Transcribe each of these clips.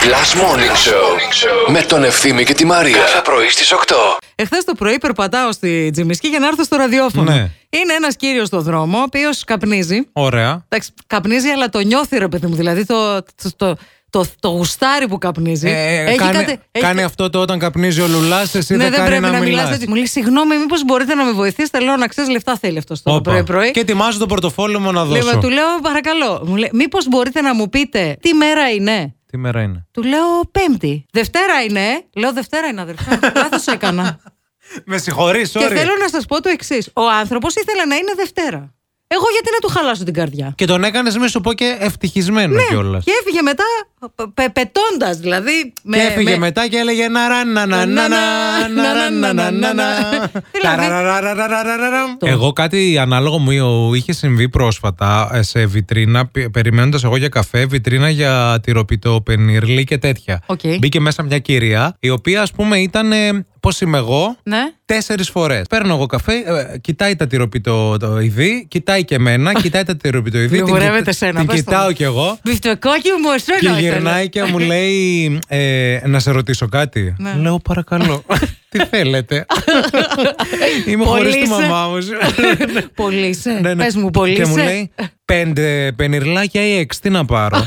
Last Morning Show με τον Ευθύμη και τη Μαρία. Κάθε πρωί στις 8. Εχθές το πρωί περπατάω στη Τζιμισκή για να έρθω στο ραδιόφωνο. Ναι. Είναι ένας κύριος στο δρόμο, ο οποίος καπνίζει. Ωραία. Εντάξει, καπνίζει, αλλά το νιώθει, ρε παιδί μου. Δηλαδή το, το, το, το, το γουστάρι που καπνίζει. Ε, Έχει κάνει, κάτι- έχει- κάνει αυτό το όταν καπνίζει ο Λουλάς, εσύ ναι, δεν, δεν κάνει πρέπει να, να, μιλάς μιλάς. έτσι. Μου λέει, συγγνώμη, μήπως μπορείτε να με βοηθήσετε; Λέω να ξέρεις, λεφτά θέλει αυτός το Όπα. πρωί-πρωί. Και ετοιμάζω το πορτοφόλι μου να δώσω. Λέω, του λέω, παρακαλώ. Μου λέει, μήπως μπορείτε να μου πείτε τι μέρα είναι. Τι μέρα είναι; Του λέω Πέμπτη. Δευτέρα είναι. ε;» Λέω Δευτέρα είναι, αδερφέ. Λάθος έκανα. Με συγχωρείς, Και θέλω να σας πω το εξής. Ο άνθρωπος ήθελε να είναι Δευτέρα. Εγώ γιατί να του χαλάσω την καρδιά; Και τον έκανες, μη σου πω και ευτυχισμένο Ναι, κιόλας. και έφυγε μετά πετώντας, δηλαδή. Με, Και έφυγε με- μετά και έλεγε να ρα να να να εγώ κάτι ανάλογο μου είχε συμβεί πρόσφατα σε βιτρίνα, περιμένοντας εγώ για καφέ, βιτρίνα για τυροπιτό, πενιρλί και τέτοια. Μπήκε μέσα μια κυρία, η οποία ας πούμε ήταν Πώς είμαι εγώ, Ναι. Τέσσερις φορές. Παίρνω εγώ καφέ, ε, κοιτάει τα τυροπιτοειδή, κοιτάει και εμένα, κοιτάει τα τυροπιτοειδή. την Λιγουρεύεται κοιτά- σένα, Την πες το. κοιτάω κι εγώ. Μπιφτεκάκι μου, Και εσένα. ήθελε. γυρνάει και μου λέει ε, να σε ρωτήσω κάτι. Ναι. Λέω παρακαλώ. Τι θέλετε; Είμαι Πολύ χωρίς τη είσαι. μαμά μου. Πολύ είσαι. Ναι, ναι. Πες μου, πολύ Και μου είσαι. λέει πέντε πενιρλάκια ή έξι. Τι να πάρω;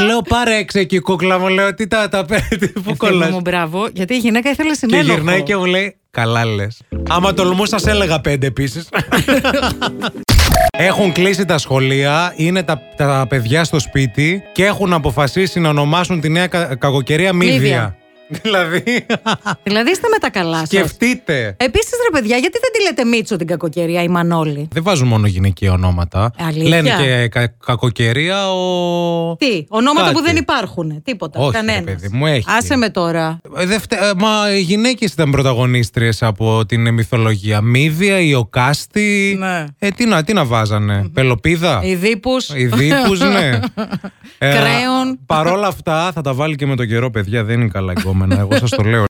Λέω πάρε έξι εκεί κούκλα μου. Λέω τι τα, τα πέντε που Φίλο κολλάς. μου, μπράβο. Γιατί η γυναίκα ήθελε Και συνένοχο. γυρνάει και μου λέει καλά λες. Άμα τολμούσα σε έλεγα πέντε επίσης. Έχουν κλείσει τα σχολεία, είναι τα, τα παιδιά στο σπίτι και έχουν αποφασίσει να ονομάσουν τη νέα κα, κακοκαιρία Μύδια. Μύδια. δηλαδή, Δηλαδή είστε με τα καλά σας. σκεφτείτε. Επίσης, ρε παιδιά, γιατί δεν τη λέτε Μίτσο την κακοκαιρία η Μανώλη; Δεν βάζουν μόνο γυναικεία ονόματα. Αλήθεια; Λένε και κα, κακοκαιρία ο. Τι, ονόματα Κάτι. που δεν υπάρχουν. Τίποτα. Όχι, ρε κανένας. παιδί μου, έχει. Άσε με τώρα. Ε, δεν φτε- ε, Μα οι γυναίκες ήταν πρωταγωνίστριες από την μυθολογία. Μύδια, η Οκάστη. Ναι. Ε, τι να, τι να βάζανε. Πελοπίδα. Οι δίπου. Οι δίπους, ναι. Κρέον. Παρόλα αυτά θα τα βάλει και με τον καιρό, παιδιά. Δεν είναι καλά εγκόμενα. Εγώ σας το λέω.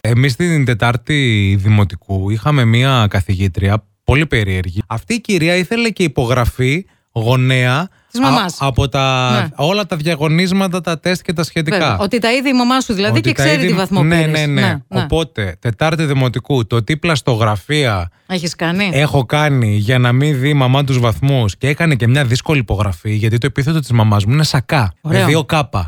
Εμείς την Τετάρτη Δημοτικού είχαμε μία καθηγήτρια πολύ περίεργη. Αυτή η κυρία ήθελε και υπογραφή γονέα Της μαμάς. α- από τα, Ναι. όλα τα διαγωνίσματα, τα τεστ και τα σχετικά. Βέβαια, Ότι τα είδε η μαμά σου δηλαδή Ότι και τα ξέρει είδη- τι βαθμό ναι, πήρες. ναι, ναι, Οπότε, Τετάρτη Δημοτικού, το τι πλαστογραφία Έχεις κάνει; έχω κάνει για να μην δει η μαμά τους βαθμούς και έκανε και μια δύσκολη υπογραφή, γιατί το επίθετο της μαμάς μου είναι σακά. Ωραίο. Με δύο κάπα.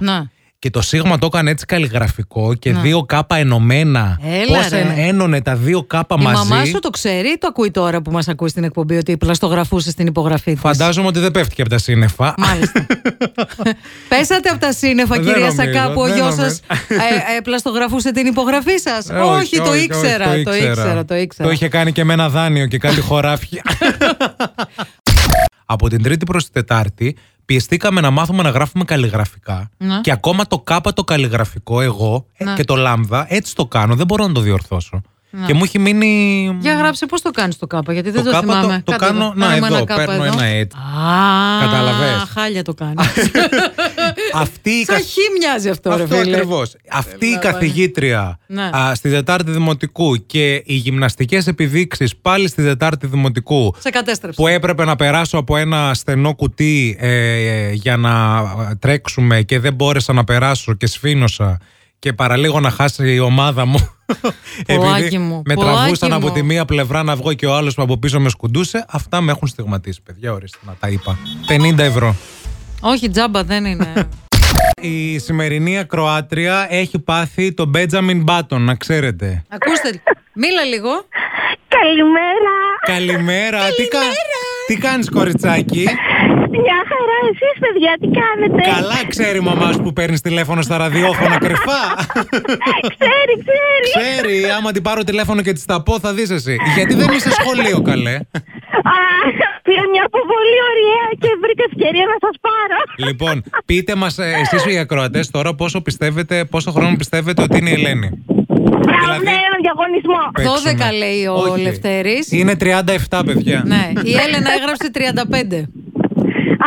Να. Και το σίγμα το έκανε έτσι καλλιγραφικό και δύο κάπα ενωμένα. Έλα, Πώς ρε. εν- ένωνε τα δύο κάπα Η μαζί. μαμά σου το ξέρει ή το ακούει τώρα που μας ακούει στην εκπομπή ότι πλαστογραφούσε στην υπογραφή της; Φαντάζομαι ότι δεν πέφτει και από τα σύννεφα. Μάλιστα. Πέσατε από τα σύννεφα, Δεν κυρία νομίζω, Σακά, που ο δεν γιος νομίζω. σας ε, ε, πλαστογραφούσε την υπογραφή σας; Ε, όχι, το ήξερα. Το ήξερα, το ήξερα. Το είχε κάνει και με ένα δάνειο και κάτι χωράφια. Από την Τρίτη προς την Τετάρτη πιεστήκαμε να μάθουμε να γράφουμε καλλιγραφικά. Ναι. Και ακόμα το κάπα το καλλιγραφικό εγώ ε, Ναι. και το λάμδα έτσι το κάνω. Δεν μπορώ να το διορθώσω. Και μου έχει μείνει. Για γράψε πώς το κάνεις το κάπα, γιατί δεν Το το, κάπα το- θυμάμαι. το Κάτω κάνω- εδώ. να, Κάνουμε εδώ, ένα κάπα παίρνω εδώ. ένα έτσι. Α, Καταλαβες; χάλια το κάνεις. Αυτή η Σαν κα- χι μοιάζει αυτό, ρε Αυτό φίλε. ακριβώς. Αυτή η καθηγήτρια Ναι. α, στη Τετάρτη Δημοτικού και οι γυμναστικές επιδείξεις πάλι στη Τετάρτη Δημοτικού Σε κατέστρεψε. που έπρεπε να περάσω από ένα στενό κουτί ε, ε, για να ε, τρέξουμε και δεν μπόρεσα να περάσω και σφήνωσα και παραλίγο να χάσει η ομάδα μου. Ποάκι μου, με ποάκι τραβούσαν από μου. τη μία πλευρά να βγω και ο άλλος που από πίσω με σκουντούσε. Αυτά με έχουν στιγματίσει, παιδιά. Ορίστε να τα είπα. 50 ευρώ. Όχι, τζάμπα δεν είναι. Η σημερινή ακροάτρια έχει πάθει το Benjamin Button, να ξέρετε. Ακούστε, μίλα λίγο. Καλημέρα. Καλημέρα. Τι, κα... τι κάνεις κοριτσάκι; Μια χαρά, εσείς παιδιά, τι κάνετε; Καλά ξέρει η μαμά σου που παίρνεις τηλέφωνο στα ραδιόφωνα κρυφά. Ξέρει, ξέρει. ξέρει, άμα την πάρω τηλέφωνο και της τα πω θα δεις εσύ. Γιατί δεν είσαι σχολείο καλέ. Α, πήρα μια αποβολή ωραία και βρήκα ευκαιρία να σας πάρω. λοιπόν, πείτε μας ε, εσείς οι ακροατές τώρα πόσο πιστεύετε, πόσο χρόνο πιστεύετε ότι είναι η Ελένη; Μπράβο, Δηλαδή- ναι, έναν διαγωνισμό. Παίξουμε. 12 λέει ο Όχι. Λευτέρης. Είναι 37 παιδιά. Ναι, η Έλενα έγραψε 35.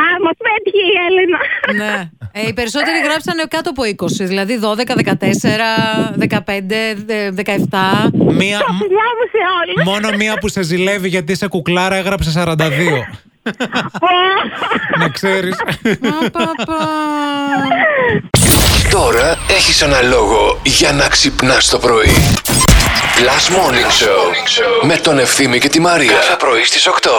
Α, μας πέτυχε η Έλενα. ναι. Ε, οι περισσότεροι γράψανε κάτω από 20, δηλαδή 12, 14, 15, ε, 17. Μία, Τα φιλιά μου σε όλους. μόνο μία που σε ζηλεύει γιατί είσαι κουκλάρα έγραψε 42. Πω. να ξέρεις. Μα, πα, πα. Τώρα έχεις ένα λόγο για να ξυπνάς το πρωί. Last Morning Show με τον Ευθύμη και τη Μαρία. Κάθε πρωί στις 8.